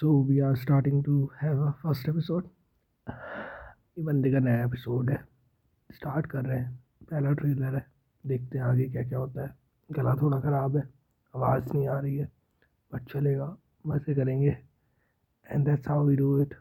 So we are starting to have a first episode ये बंदे का नया एपिसोड है। स्टार्ट कर रहे हैं। पहला ट्रेलर है। देखते हैं आगे क्या क्या होता है। गला थोड़ा ख़राब है। आवाज़ नहीं आ रही है। बट चलेगा। मज़े करेंगे। And that's how we do it